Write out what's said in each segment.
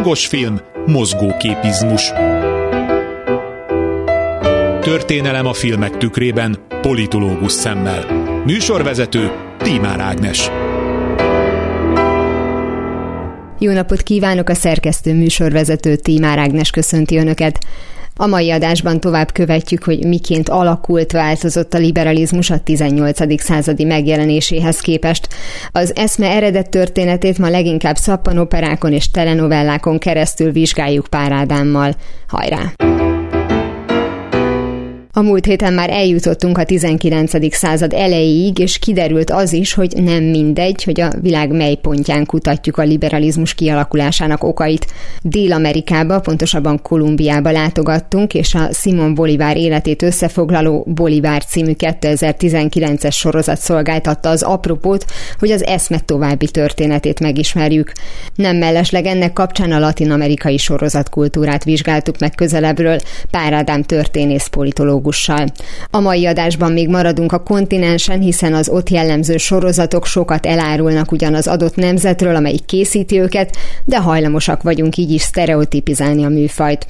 Hangos film, mozgóképizmus. Történelem a filmek tükrében, politológus szemmel. Műsorvezető Tímár Ágnes. Jó napot kívánok, a szerkesztő műsorvezető Tímár Ágnes köszönti Önöket. A mai adásban tovább követjük, hogy miként alakult, változott a liberalizmus a 18. századi megjelenéséhez képest. Az eszme eredet történetét ma leginkább szappanoperákon és telenovellákon keresztül vizsgáljuk Párádámmal. Hajrá! A múlt héten már eljutottunk a 19. század elejéig, és kiderült az is, hogy nem mindegy, hogy a világ mely pontján kutatjuk a liberalizmus kialakulásának okait. Dél-Amerikába, pontosabban Kolumbiába látogattunk, és a Simon Bolivár életét összefoglaló Bolivár című 2019-es sorozat szolgáltatta az apropót, hogy az eszme további történetét megismerjük. Nem mellesleg ennek kapcsán a latin-amerikai sorozatkultúrát vizsgáltuk meg közelebbről, Pár Ádám történész politológus pszichológussal. A mai adásban még maradunk a kontinensen, hiszen az ott jellemző sorozatok sokat elárulnak ugyan az adott nemzetről, amelyik készíti őket, de hajlamosak vagyunk így is sztereotipizálni a műfajt.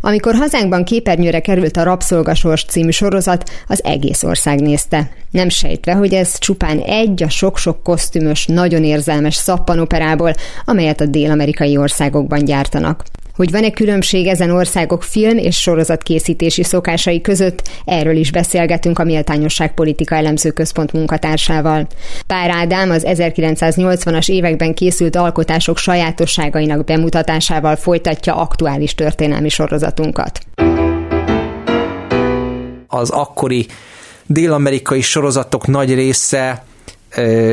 Amikor hazánkban képernyőre került a Rabszolgasors című sorozat, az egész ország nézte. Nem sejtve, hogy ez csupán egy a sok-sok kosztümös, nagyon érzelmes szappanoperából, amelyet a dél-amerikai országokban gyártanak. Hogy van-e különbség ezen országok film és sorozatkészítési szokásai között, erről is beszélgetünk a Méltányosság Politika Elemző Központ munkatársával. Pár Ádám az 1980-as években készült alkotások sajátosságainak bemutatásával folytatja aktuális történelmi sorozatunkat. Az akkori dél-amerikai sorozatok nagy része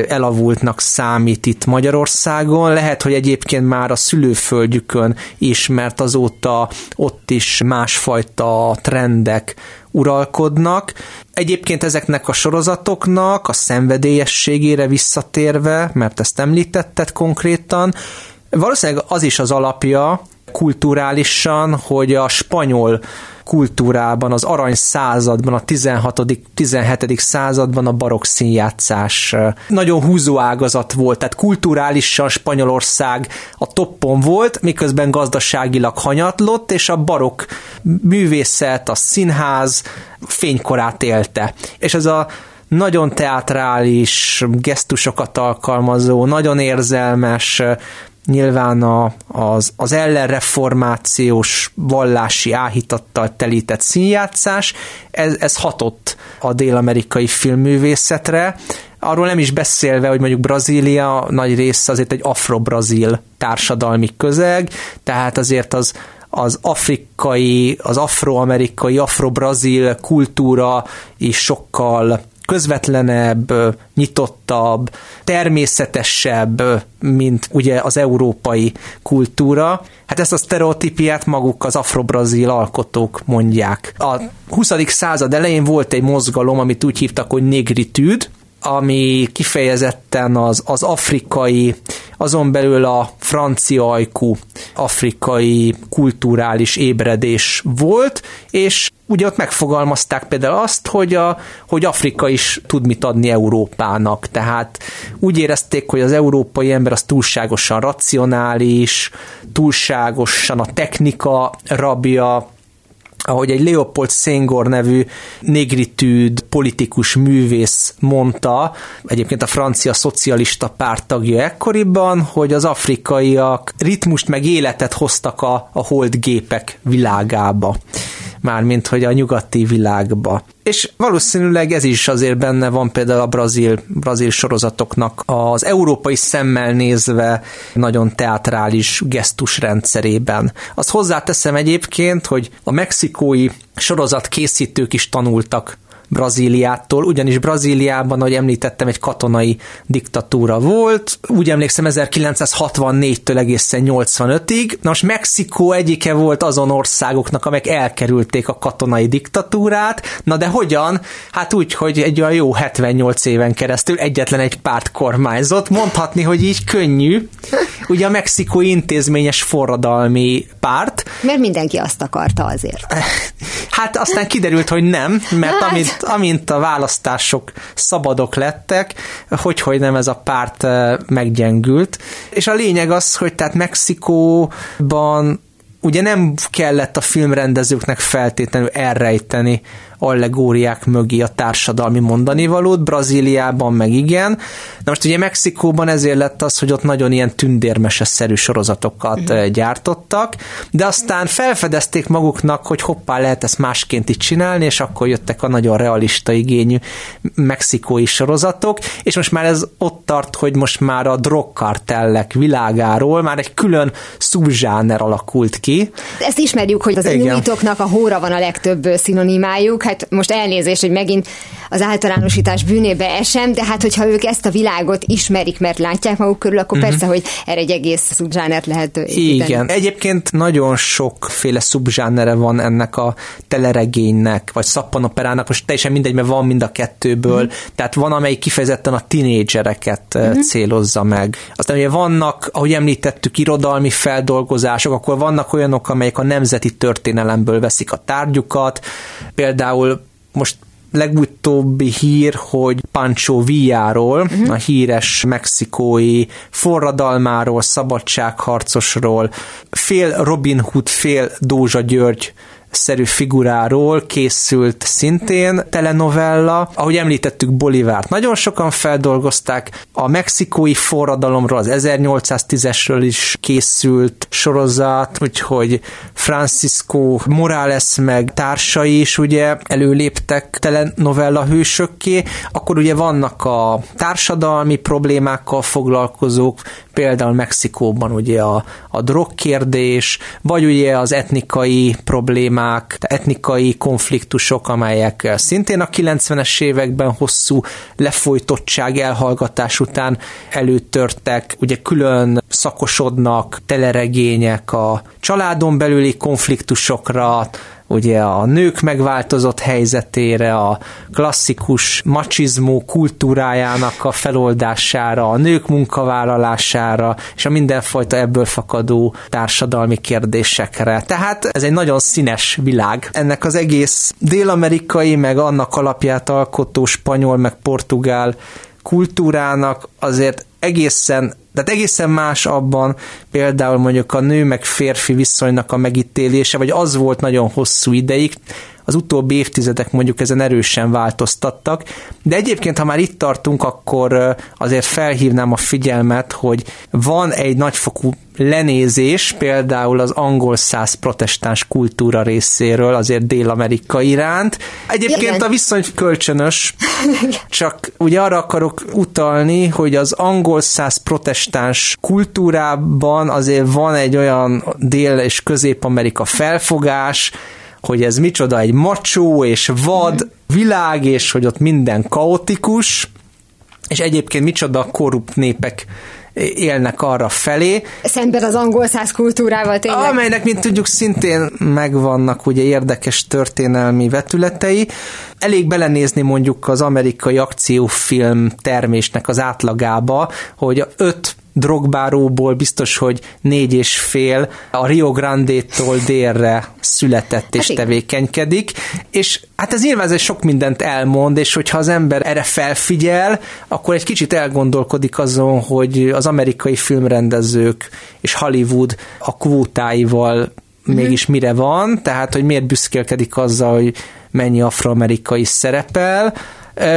elavultnak számít itt Magyarországon. Lehet, hogy egyébként már a szülőföldjükön is, mert azóta ott is másfajta trendek uralkodnak. Egyébként ezeknek a sorozatoknak a szenvedélyességére visszatérve, mert ezt említetted konkrétan, valószínűleg az is az alapja kulturálisan, hogy a spanyol kultúrában, az arany században, a 16 17 században a barokk színjátszás nagyon húzó ágazat volt, tehát kulturálisan Spanyolország a toppon volt, miközben gazdaságilag hanyatlott, és a barokk művészet, a színház fénykorát élte. És ez a nagyon teatrális, gesztusokat alkalmazó, nagyon érzelmes, nyilván a, az, az ellenreformációs vallási áhítattal telített színjátszás, ez, ez hatott a dél-amerikai filmművészetre, arról nem is beszélve, hogy mondjuk Brazília nagy része azért egy afro-brazil társadalmi közeg, tehát azért az, az afrikai, az afroamerikai, afro-brazil kultúra is sokkal közvetlenebb, nyitottabb, természetesebb, mint ugye az európai kultúra. Hát ezt a sztereotípiát maguk az afrobrazil alkotók mondják. A 20. század elején volt egy mozgalom, amit úgy hívtak, hogy negritűd, ami kifejezetten az, az afrikai, azon belül a francia ajkú afrikai kulturális ébredés volt, és ugye ott megfogalmazták például azt, hogy, a, hogy Afrika is tud mit adni Európának. Tehát úgy érezték, hogy az európai ember az túlságosan racionális, túlságosan a technika rabja, ahogy egy Leopold Szengor nevű negritűd politikus művész mondta, egyébként a francia szocialista párt tagja ekkoriban, hogy az afrikaiak ritmust meg életet hoztak a, a holdgépek világába mármint hogy a nyugati világba. És valószínűleg ez is azért benne van például a brazil, brazil sorozatoknak az európai szemmel nézve nagyon teatrális gesztus rendszerében. Azt hozzáteszem egyébként, hogy a mexikói sorozat készítők is tanultak Brazíliától, ugyanis Brazíliában, ahogy említettem, egy katonai diktatúra volt, úgy emlékszem 1964-től egészen 85-ig. Na most Mexikó egyike volt azon országoknak, amelyek elkerülték a katonai diktatúrát, na de hogyan? Hát úgy, hogy egy olyan jó 78 éven keresztül egyetlen egy párt kormányzott, mondhatni, hogy így könnyű. Ugye a mexikói intézményes forradalmi párt. Mert mindenki azt akarta azért. Hát aztán kiderült, hogy nem, mert hát. Amint, amint a választások szabadok lettek, hogy, hogy nem ez a párt meggyengült. És a lényeg az, hogy tehát Mexikóban ugye nem kellett a filmrendezőknek feltétlenül elrejteni allegóriák mögé a társadalmi mondani valót, Brazíliában meg igen. Na most ugye Mexikóban ezért lett az, hogy ott nagyon ilyen tündérmese-szerű sorozatokat mm. gyártottak, de aztán felfedezték maguknak, hogy hoppá, lehet ezt másként itt csinálni, és akkor jöttek a nagyon realista igényű mexikói sorozatok, és most már ez ott tart, hogy most már a drogkartellek világáról már egy külön szubzsáner alakult ki. Ezt ismerjük, hogy az inuitoknak a hóra van a legtöbb szinonimájuk, hát most elnézés, hogy megint az általánosítás bűnébe esem, de hát hogyha ők ezt a világot ismerik, mert látják maguk körül, akkor uh-huh. persze, hogy erre egy egész szubzsánert lehet építeni. Igen. Egyébként nagyon sokféle szubzsánere van ennek a teleregénynek, vagy szappanoperának, most teljesen mindegy, mert van mind a kettőből, uh-huh. tehát van, amelyik kifejezetten a tinédzsereket uh-huh. célozza meg. Aztán ugye vannak, ahogy említettük, irodalmi feldolgozások, akkor vannak olyanok, amelyek a nemzeti történelemből veszik a tárgyukat, például most legutóbbi hír, hogy Pancho Villáról, uh-huh. a híres mexikói forradalmáról, szabadságharcosról, fél Robin Hood, fél Dózsa György szerű figuráról készült szintén telenovella. Ahogy említettük, Bolivárt nagyon sokan feldolgozták. A mexikói forradalomról, az 1810-esről is készült sorozat, úgyhogy Francisco Morales meg társai is ugye előléptek telenovella hősökké. Akkor ugye vannak a társadalmi problémákkal foglalkozók, például Mexikóban ugye a, a drogkérdés, vagy ugye az etnikai problémák, etnikai konfliktusok, amelyek szintén a 90-es években hosszú lefolytottság, elhallgatás után előtörtek, ugye külön szakosodnak teleregények a családon belüli konfliktusokra, ugye a nők megváltozott helyzetére, a klasszikus macsizmó kultúrájának a feloldására, a nők munkavállalására, és a mindenfajta ebből fakadó társadalmi kérdésekre. Tehát ez egy nagyon színes világ. Ennek az egész dél-amerikai, meg annak alapját alkotó spanyol, meg portugál kultúrának azért egészen tehát egészen más abban például mondjuk a nő meg férfi viszonynak a megítélése, vagy az volt nagyon hosszú ideig, az utóbbi évtizedek mondjuk ezen erősen változtattak, de egyébként, ha már itt tartunk, akkor azért felhívnám a figyelmet, hogy van egy nagyfokú lenézés például az angol száz protestáns kultúra részéről azért Dél-Amerika iránt. Egyébként Igen. a viszony kölcsönös, csak ugye arra akarok utalni, hogy az angol száz protestáns kultúrában azért van egy olyan Dél- és Közép-Amerika felfogás, hogy ez micsoda egy macsó és vad világ, és hogy ott minden kaotikus, és egyébként micsoda korrupt népek élnek arra felé. Szemben az angol száz kultúrával tényleg. Amelynek, mint tudjuk, szintén megvannak ugye érdekes történelmi vetületei. Elég belenézni mondjuk az amerikai akciófilm termésnek az átlagába, hogy öt drogbáróból biztos, hogy négy és fél a Rio Grande-tól délre született és hát tevékenykedik, és hát ez nyilván ez sok mindent elmond, és hogyha az ember erre felfigyel, akkor egy kicsit elgondolkodik azon, hogy az amerikai filmrendezők és Hollywood a kvótáival mm-hmm. mégis mire van, tehát hogy miért büszkélkedik azzal, hogy mennyi afroamerikai szerepel,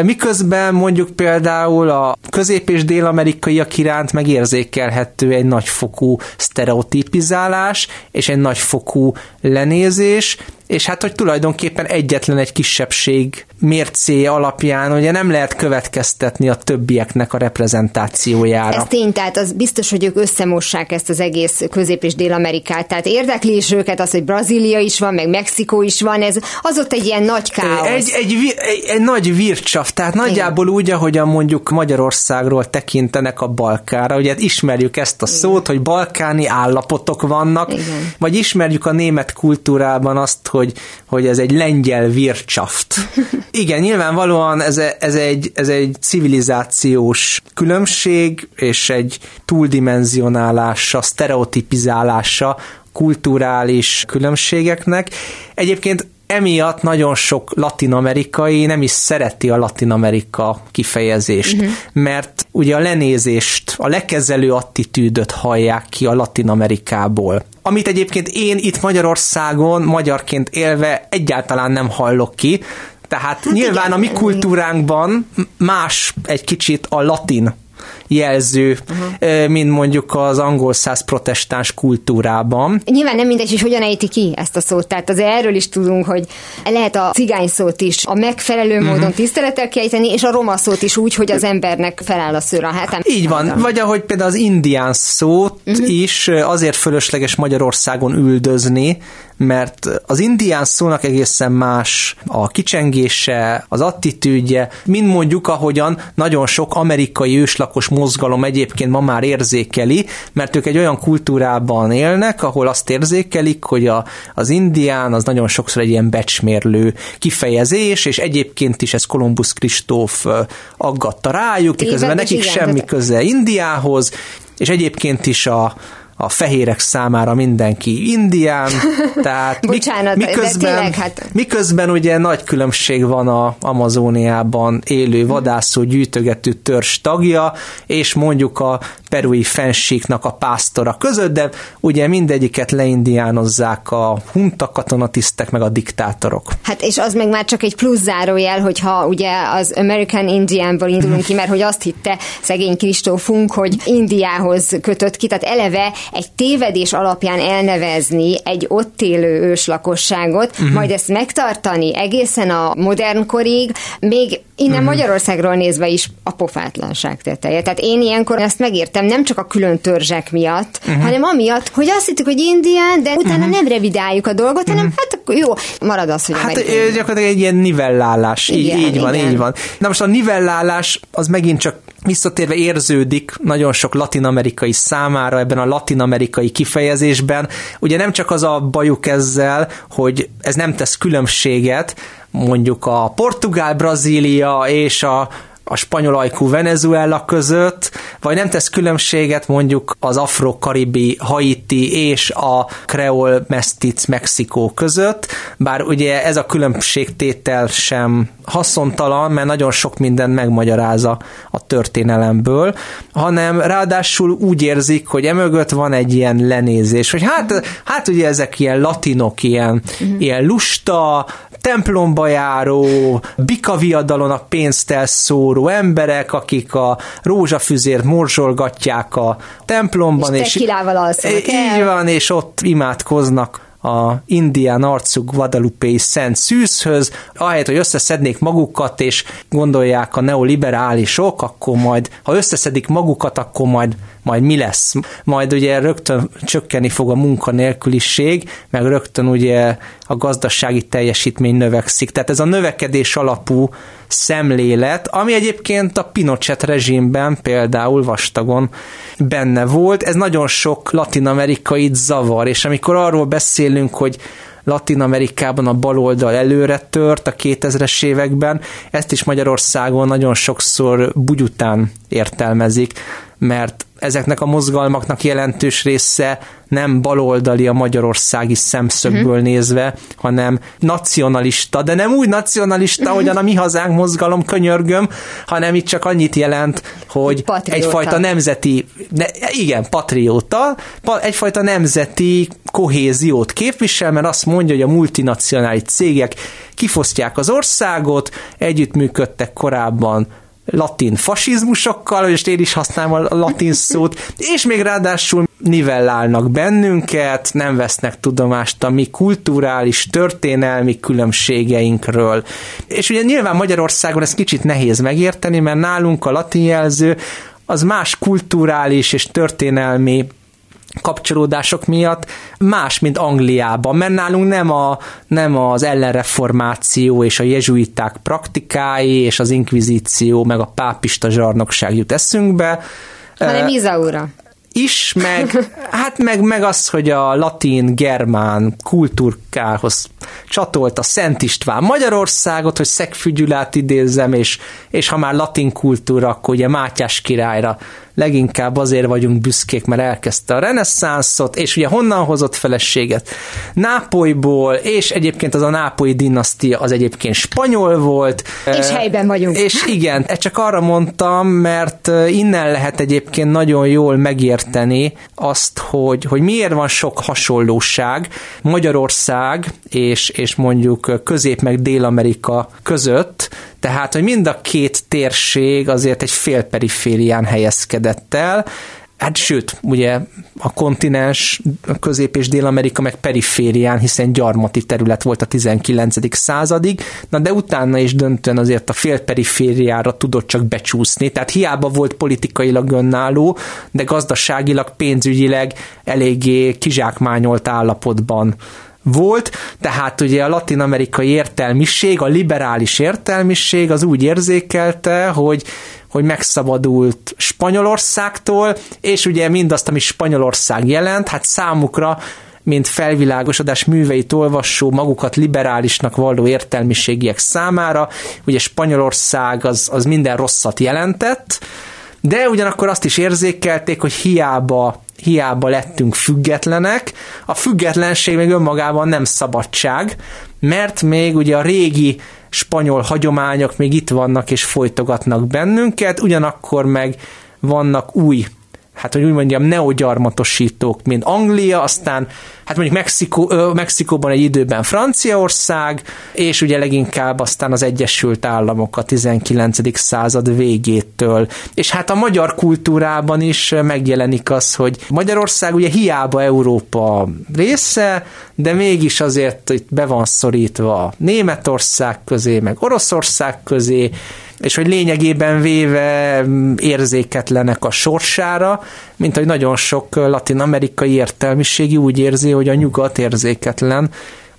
Miközben mondjuk például a közép- és dél-amerikaiak iránt megérzékelhető egy nagyfokú sztereotipizálás és egy nagyfokú lenézés, és hát, hogy tulajdonképpen egyetlen egy kisebbség mércé alapján ugye nem lehet következtetni a többieknek a reprezentációjára. Ez tény, tehát az biztos, hogy ők összemossák ezt az egész Közép- és Dél-Amerikát, tehát érdekli is őket az, hogy Brazília is van, meg Mexikó is van, ez az ott egy ilyen nagy káosz. Egy, egy, egy, egy nagy vircsaf, tehát nagyjából Igen. úgy, ahogyan mondjuk Magyarországról tekintenek a Balkára, ugye ismerjük ezt a szót, Igen. hogy balkáni állapotok vannak, Igen. vagy ismerjük a német kultúrában azt, hogy, hogy ez egy lengyel vircsaft. Igen, nyilvánvalóan ez, ez, egy, ez egy civilizációs különbség, és egy túldimenzionálása, sztereotipizálása kulturális különbségeknek. Egyébként emiatt nagyon sok latinamerikai nem is szereti a latin-amerika kifejezést, uh-huh. mert ugye a lenézést, a lekezelő attitűdöt hallják ki a latin-amerikából. Amit egyébként én itt Magyarországon, magyarként élve egyáltalán nem hallok ki, tehát hát nyilván igen, a mi kultúránkban más egy kicsit a latin jelző, uh-huh. mint mondjuk az angol száz protestáns kultúrában. Nyilván nem mindegy, hogy hogyan ejti ki ezt a szót, tehát azért erről is tudunk, hogy lehet a cigány szót is a megfelelő uh-huh. módon tisztelettel kiejteni, és a roma szót is úgy, hogy az embernek feláll a szőr a hátán. Így van, vagy ahogy például az indián szót uh-huh. is azért fölösleges Magyarországon üldözni, mert az indián szónak egészen más a kicsengése, az attitűdje, mint mondjuk ahogyan nagyon sok amerikai őslakos mozgalom egyébként ma már érzékeli, mert ők egy olyan kultúrában élnek, ahol azt érzékelik, hogy a, az indián az nagyon sokszor egy ilyen becsmérlő kifejezés, és egyébként is ez Kolumbusz Kristóf aggatta rájuk, miközben nekik igen, semmi köze Indiához, és egyébként is a, a fehérek számára mindenki indián, tehát Bocsánat, miközben, tényleg, hát... miközben ugye nagy különbség van a Amazóniában élő vadászó gyűjtögető törzs tagja, és mondjuk a perui fensíknak a pásztora között, de ugye mindegyiket leindiánozzák a hunta katonatisztek, meg a diktátorok. Hát és az meg már csak egy plusz zárójel, hogyha ugye az American Indianból indulunk ki, mert hogy azt hitte szegény Kristófunk, hogy Indiához kötött ki, tehát eleve egy tévedés alapján elnevezni egy ott élő őslakosságot, uh-huh. majd ezt megtartani egészen a modern korig, még innen uh-huh. Magyarországról nézve is a pofátlanság teteje. Tehát én ilyenkor ezt megértem, nem csak a külön törzsek miatt, uh-huh. hanem amiatt, hogy azt hittük, hogy Indián, de utána uh-huh. nem revidáljuk a dolgot, hanem uh-huh. hát akkor jó, marad az, hogy Hát gyakorlatilag egy ilyen nivellálás. Igen, így, így van, igen. így van. Na most a nivellálás az megint csak visszatérve érződik nagyon sok latinamerikai számára ebben a latinamerikai kifejezésben. Ugye nem csak az a bajuk ezzel, hogy ez nem tesz különbséget, mondjuk a Portugál, Brazília és a a spanyol ajkú Venezuela között, vagy nem tesz különbséget mondjuk az afro-karibi Haiti és a kreol mesztic Mexikó között, bár ugye ez a különbségtétel sem haszontalan, mert nagyon sok minden megmagyarázza a történelemből, hanem ráadásul úgy érzik, hogy emögött van egy ilyen lenézés, hogy hát, hát ugye ezek ilyen latinok, ilyen, uh-huh. ilyen lusta, templomba járó, bikaviadalon a pénzt elszóró emberek, akik a rózsafüzért morzsolgatják a templomban, és, és így van, és ott imádkoznak a indián arcú Guadalupe szent szűzhöz, ahelyett, hogy összeszednék magukat, és gondolják a neoliberálisok, akkor majd, ha összeszedik magukat, akkor majd majd mi lesz. Majd ugye rögtön csökkenni fog a munkanélküliség, meg rögtön ugye a gazdasági teljesítmény növekszik. Tehát ez a növekedés alapú szemlélet, ami egyébként a Pinochet rezsimben például vastagon benne volt, ez nagyon sok latin-amerikai zavar, és amikor arról beszélünk, hogy Latin Amerikában a baloldal előre tört a 2000-es években, ezt is Magyarországon nagyon sokszor bugyután értelmezik, mert ezeknek a mozgalmaknak jelentős része nem baloldali a magyarországi szemszögből uh-huh. nézve, hanem nacionalista, de nem úgy nacionalista, uh-huh. hogyan a mi hazánk mozgalom könyörgöm, hanem itt csak annyit jelent, hogy patrióta. egyfajta nemzeti, ne, igen, patrióta, egyfajta nemzeti kohéziót képvisel, mert azt mondja, hogy a multinacionális cégek kifosztják az országot, együttműködtek korábban latin fasizmusokkal, és én is használom a latin szót, és még ráadásul nivellálnak bennünket, nem vesznek tudomást a mi kulturális, történelmi különbségeinkről. És ugye nyilván Magyarországon ez kicsit nehéz megérteni, mert nálunk a latin jelző az más kulturális és történelmi kapcsolódások miatt más, mint Angliában, mert nálunk nem, a, nem az ellenreformáció és a jezsuiták praktikái és az inkvizíció meg a pápista zsarnokság jut eszünkbe, hanem Izaura. is, meg, hát meg, meg az, hogy a latin, germán kultúrkához csatolt a Szent István Magyarországot, hogy Szegfügyülát idézzem, és, és ha már latin kultúra, akkor ugye Mátyás királyra leginkább azért vagyunk büszkék, mert elkezdte a reneszánszot, és ugye honnan hozott feleséget? Nápolyból, és egyébként az a nápolyi dinasztia az egyébként spanyol volt. És helyben vagyunk. És igen, ezt csak arra mondtam, mert innen lehet egyébként nagyon jól megérteni azt, hogy, hogy miért van sok hasonlóság Magyarország és, és mondjuk Közép- meg Dél-Amerika között, tehát, hogy mind a két térség azért egy félperiférián helyezkedett el, Hát sőt, ugye a kontinens, a Közép- és Dél-Amerika meg periférián, hiszen gyarmati terület volt a 19. századig, na de utána is döntően azért a félperifériára tudott csak becsúszni, tehát hiába volt politikailag önálló, de gazdaságilag, pénzügyileg eléggé kizsákmányolt állapotban volt, tehát ugye a latin-amerikai értelmiség, a liberális értelmiség az úgy érzékelte, hogy hogy megszabadult Spanyolországtól, és ugye mindazt, ami Spanyolország jelent, hát számukra mint felvilágosodás műveit olvasó, magukat liberálisnak valló értelmiségiek számára. Ugye Spanyolország az, az minden rosszat jelentett, de ugyanakkor azt is érzékelték, hogy hiába hiába lettünk függetlenek, a függetlenség még önmagában nem szabadság, mert még ugye a régi spanyol hagyományok még itt vannak és folytogatnak bennünket, ugyanakkor meg vannak új hát hogy úgy mondjam, neogyarmatosítók, mint Anglia, aztán hát mondjuk Mexikó, ö, Mexikóban egy időben Franciaország, és ugye leginkább aztán az Egyesült Államok a 19. század végétől. És hát a magyar kultúrában is megjelenik az, hogy Magyarország ugye hiába Európa része, de mégis azért itt be van szorítva Németország közé, meg Oroszország közé, és hogy lényegében véve érzéketlenek a sorsára, mint hogy nagyon sok latin-amerikai értelmiségi úgy érzi, hogy a nyugat érzéketlen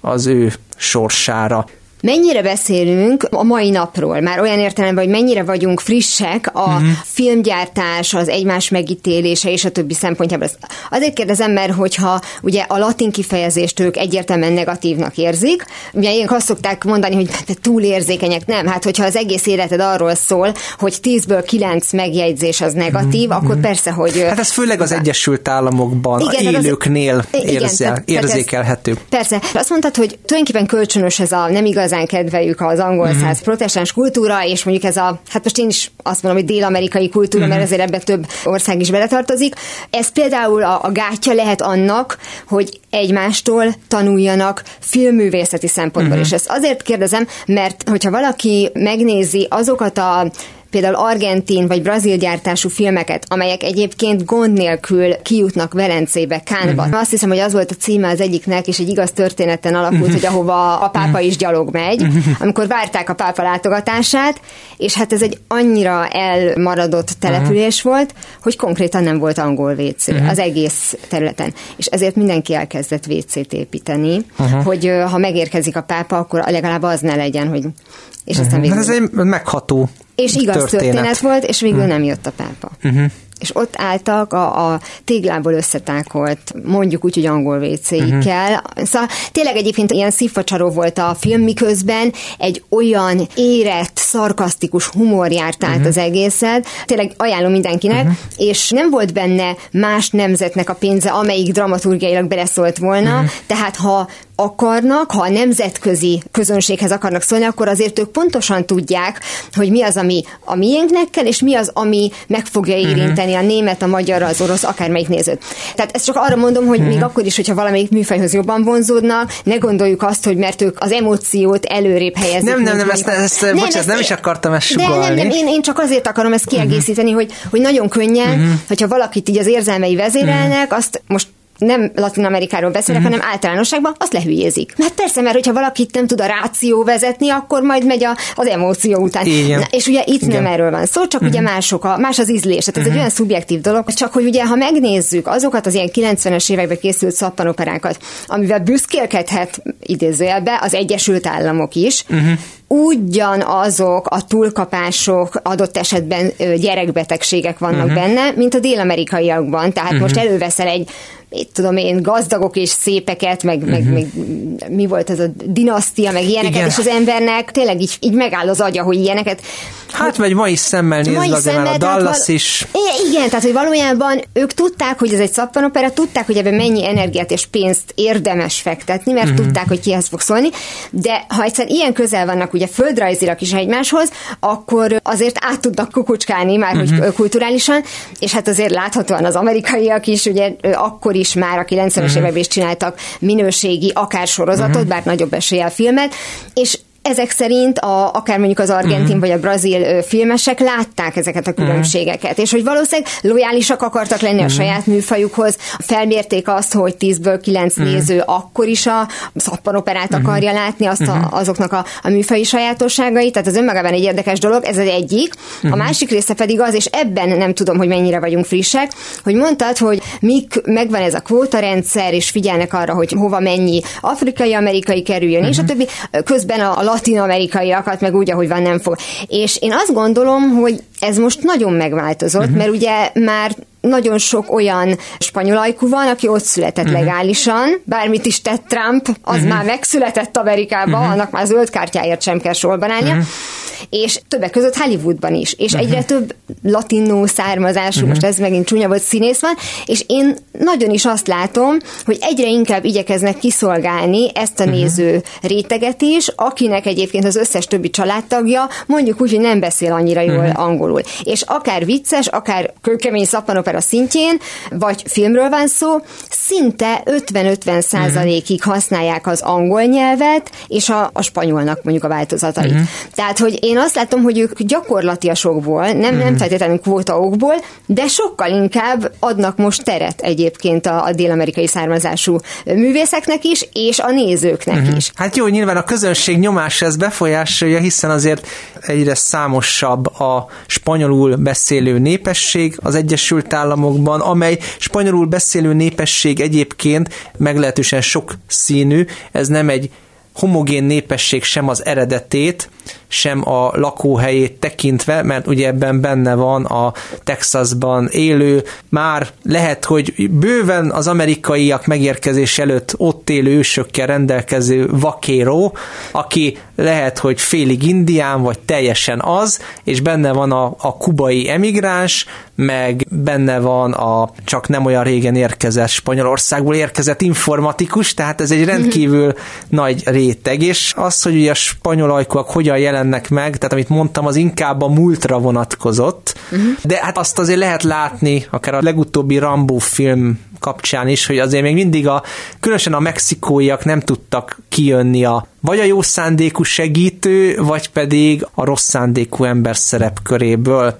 az ő sorsára. Mennyire beszélünk a mai napról, már olyan értelemben, hogy mennyire vagyunk frissek a uh-huh. filmgyártás, az egymás megítélése és a többi szempontjából. Azért kérdezem, mert hogyha ugye a latin kifejezést ők egyértelműen negatívnak érzik, ugye ilyenkor azt szokták mondani, hogy te túl érzékenyek, nem, hát hogyha az egész életed arról szól, hogy 10-ből 9 megjegyzés az negatív, uh-huh. akkor persze, hogy... Hát ez főleg az Egyesült Államokban igen, élőknél az, érzel, igen, érzékelhető. Persze. Azt mondtad, hogy tulajdonképpen kölcsönös ez a nem igaz igazán kedveljük az angol uh-huh. száz protestáns kultúra, és mondjuk ez a, hát most én is azt mondom, hogy dél-amerikai kultúra, uh-huh. mert azért ebbe több ország is beletartozik. Ez például a, a gátja lehet annak, hogy egymástól tanuljanak filmművészeti szempontból. Uh-huh. És ezt azért kérdezem, mert hogyha valaki megnézi azokat a például argentin vagy brazil gyártású filmeket, amelyek egyébként gond nélkül kijutnak Velencébe, Kánba. Uh-huh. Azt hiszem, hogy az volt a címe az egyiknek, és egy igaz történeten alakult, uh-huh. hogy ahova a pápa is gyalog megy, uh-huh. amikor várták a pápa látogatását, és hát ez egy annyira elmaradott település uh-huh. volt, hogy konkrétan nem volt angol WC uh-huh. az egész területen. És ezért mindenki elkezdett WC-t építeni, uh-huh. hogy ha megérkezik a pápa, akkor legalább az ne legyen, hogy és aztán uh-huh. végül... Ez egy megható És igaz történet, történet volt, és végül uh-huh. nem jött a pápa. Uh-huh és ott álltak a, a téglából összetákolt, mondjuk úgy, hogy angol WC-ikkel. Uh-huh. Szóval tényleg egyébként ilyen szívfacsaró volt a film, miközben egy olyan érett, szarkasztikus humor járt át uh-huh. az egészet. Tényleg ajánlom mindenkinek, uh-huh. és nem volt benne más nemzetnek a pénze, amelyik dramaturgiailag beleszólt volna, uh-huh. tehát ha akarnak, ha a nemzetközi közönséghez akarnak szólni, akkor azért ők pontosan tudják, hogy mi az, ami a miénknek kell, és mi az, ami meg fogja mhm. érinteni uh-huh. a német, a magyar, az orosz, akármelyik nézőt. Tehát ezt csak arra mondom, hogy uh-huh. még akkor is, hogyha valamelyik műfajhoz jobban vonzódnak, ne gondoljuk azt, hogy mert ők az emóciót előrébb helyezik. Nem, nem, nem, ezt, ezt, nem, bocs, ezt nem is akartam ezt sugalni. Nem, nem, nem, én, én csak azért akarom ezt kiegészíteni, uh-huh. hogy, hogy nagyon könnyen, uh-huh. hogyha valakit így az érzelmei vezérelnek, uh-huh. azt most nem Latin Amerikáról beszélek, uh-huh. hanem általánosságban, azt lehülyézik. Mert persze, mert hogyha valakit nem tud a ráció vezetni, akkor majd megy a, az emóció után. Na, és ugye itt Igen. nem erről van szó, csak uh-huh. ugye mások a, más az ízlés. Tehát ez uh-huh. egy olyan szubjektív dolog, csak hogy ugye, ha megnézzük azokat az ilyen 90-es években készült szappanoperákat, amivel büszkélkedhet idézőjelbe az Egyesült Államok is, uh-huh ugyanazok a túlkapások, adott esetben gyerekbetegségek vannak uh-huh. benne, mint a dél-amerikaiakban. Tehát uh-huh. most előveszel egy mit tudom én, gazdagok és szépeket, meg, uh-huh. meg, mhm. meg mi volt ez a dinasztia, meg ilyeneket, Igen. és az embernek tényleg így, így megáll az agya, hogy ilyeneket. Hát, vagy mai szemmel azért szemmel, a Dallas val- is. Igen, tehát, hogy valójában ők tudták, hogy ez egy szappanopera, tudták, hogy ebben mennyi energiát és pénzt érdemes fektetni, mert uh-huh. tudták, hogy kihez fog szólni, de ha egyszer ilyen közel vannak ugye földrajzilag is egymáshoz, akkor azért át tudnak kukucskálni már, uh-huh. hogy kulturálisan, és hát azért láthatóan az amerikaiak is, ugye akkor is már a 90-es uh-huh. években is csináltak minőségi akár sorozatot, uh-huh. bár nagyobb eséllyel filmet, és ezek szerint a, akár mondjuk az argentin uh-huh. vagy a brazil filmesek látták ezeket a különbségeket, uh-huh. és hogy valószínűleg lojálisak akartak lenni uh-huh. a saját műfajukhoz, felmérték azt, hogy 10-ből 9 uh-huh. néző akkor is a szappanoperát uh-huh. akarja látni, azt a, azoknak a, a műfaji sajátosságait, tehát az önmagában egy érdekes dolog, ez az egyik. Uh-huh. A másik része pedig az, és ebben nem tudom, hogy mennyire vagyunk frissek, hogy mondtad, hogy mik megvan ez a kvótarendszer, és figyelnek arra, hogy hova mennyi afrikai-amerikai kerüljön, uh-huh. és a többi. Közben a, a latin-amerikaiakat, meg úgy, ahogy van, nem fog. És én azt gondolom, hogy ez most nagyon megváltozott, uh-huh. mert ugye már nagyon sok olyan spanyol ajkú van, aki ott született uh-huh. legálisan, bármit is tett Trump, az uh-huh. már megszületett Amerikában, uh-huh. annak már zöld kártyáért sem kell sorban állnia. Uh-huh és többek között Hollywoodban is, és uh-huh. egyre több latinó származású, uh-huh. most ez megint csúnya volt, színész van, és én nagyon is azt látom, hogy egyre inkább igyekeznek kiszolgálni ezt a uh-huh. néző réteget is, akinek egyébként az összes többi családtagja mondjuk úgy, hogy nem beszél annyira jól uh-huh. Angolul. És akár vicces, akár kőkemény szappanopera szintjén, vagy filmről van szó, szinte 50-50 százalékig uh-huh. használják az angol nyelvet, és a, a spanyolnak mondjuk a változatait. Uh-huh. Tehát, hogy én azt látom, hogy ők gyakorlatiasokból, nem, mm. nem mhm. feltétlenül kvótaokból, de sokkal inkább adnak most teret egyébként a, a dél-amerikai származású művészeknek is, és a nézőknek mm-hmm. is. Hát jó, nyilván a közönség nyomás ez befolyásolja, hiszen azért egyre számosabb a spanyolul beszélő népesség az Egyesült Államokban, amely spanyolul beszélő népesség egyébként meglehetősen sok színű, ez nem egy homogén népesség sem az eredetét, sem a lakóhelyét tekintve, mert ugye ebben benne van a Texasban élő, már lehet, hogy bőven az amerikaiak megérkezés előtt ott élő ősökkel rendelkező vakéró, aki lehet, hogy félig indián, vagy teljesen az, és benne van a, a kubai emigráns, meg benne van a csak nem olyan régen érkezett Spanyolországból érkezett informatikus, tehát ez egy rendkívül nagy réteg, és az, hogy ugye a spanyol ajkúak hogyan jelennek meg, tehát amit mondtam, az inkább a múltra vonatkozott, uh-huh. de hát azt azért lehet látni, akár a legutóbbi Rambo film kapcsán is, hogy azért még mindig a, különösen a mexikóiak nem tudtak kijönni a vagy a jó szándékú segítő, vagy pedig a rossz szándékú ember szerepköréből.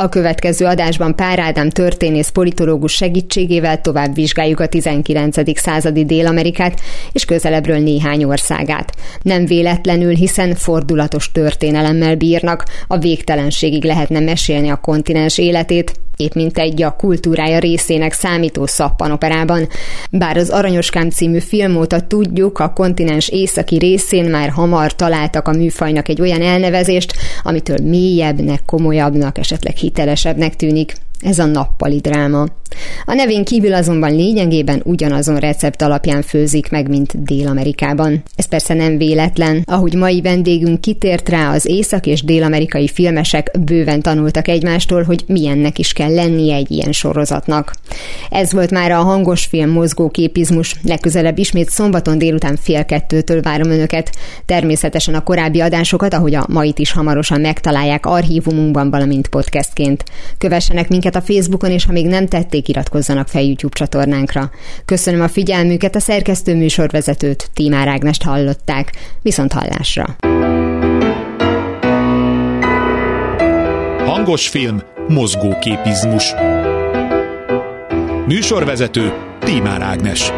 A következő adásban Pár Ádám történész politológus segítségével tovább vizsgáljuk a 19. századi Dél-Amerikát és közelebbről néhány országát. Nem véletlenül, hiszen fordulatos történelemmel bírnak, a végtelenségig lehetne mesélni a kontinens életét, épp mint egy a kultúrája részének számító szappanoperában. Bár az Aranyoskám című film óta tudjuk, a kontinens északi részén már hamar találtak a műfajnak egy olyan elnevezést, amitől mélyebbnek, komolyabbnak, esetleg hitelesebbnek tűnik. Ez a nappali dráma. A nevén kívül azonban lényegében ugyanazon recept alapján főzik meg, mint Dél-Amerikában. Ez persze nem véletlen, ahogy mai vendégünk kitért rá, az észak- és dél-amerikai filmesek bőven tanultak egymástól, hogy milyennek is kell lennie egy ilyen sorozatnak. Ez volt már a hangos film mozgóképizmus, legközelebb ismét szombaton délután fél kettőtől várom önöket. Természetesen a korábbi adásokat, ahogy a mait is hamarosan megtalálják archívumunkban, valamint podcastként. Kövessenek minket a Facebookon, és ha még nem tették, iratkozzanak fel YouTube csatornánkra. Köszönöm a figyelmüket, a szerkesztő műsorvezetőt, Tímár Ágnest hallották. Viszont hallásra! Hangos film, mozgóképizmus. Műsorvezető Tímár Ágnes.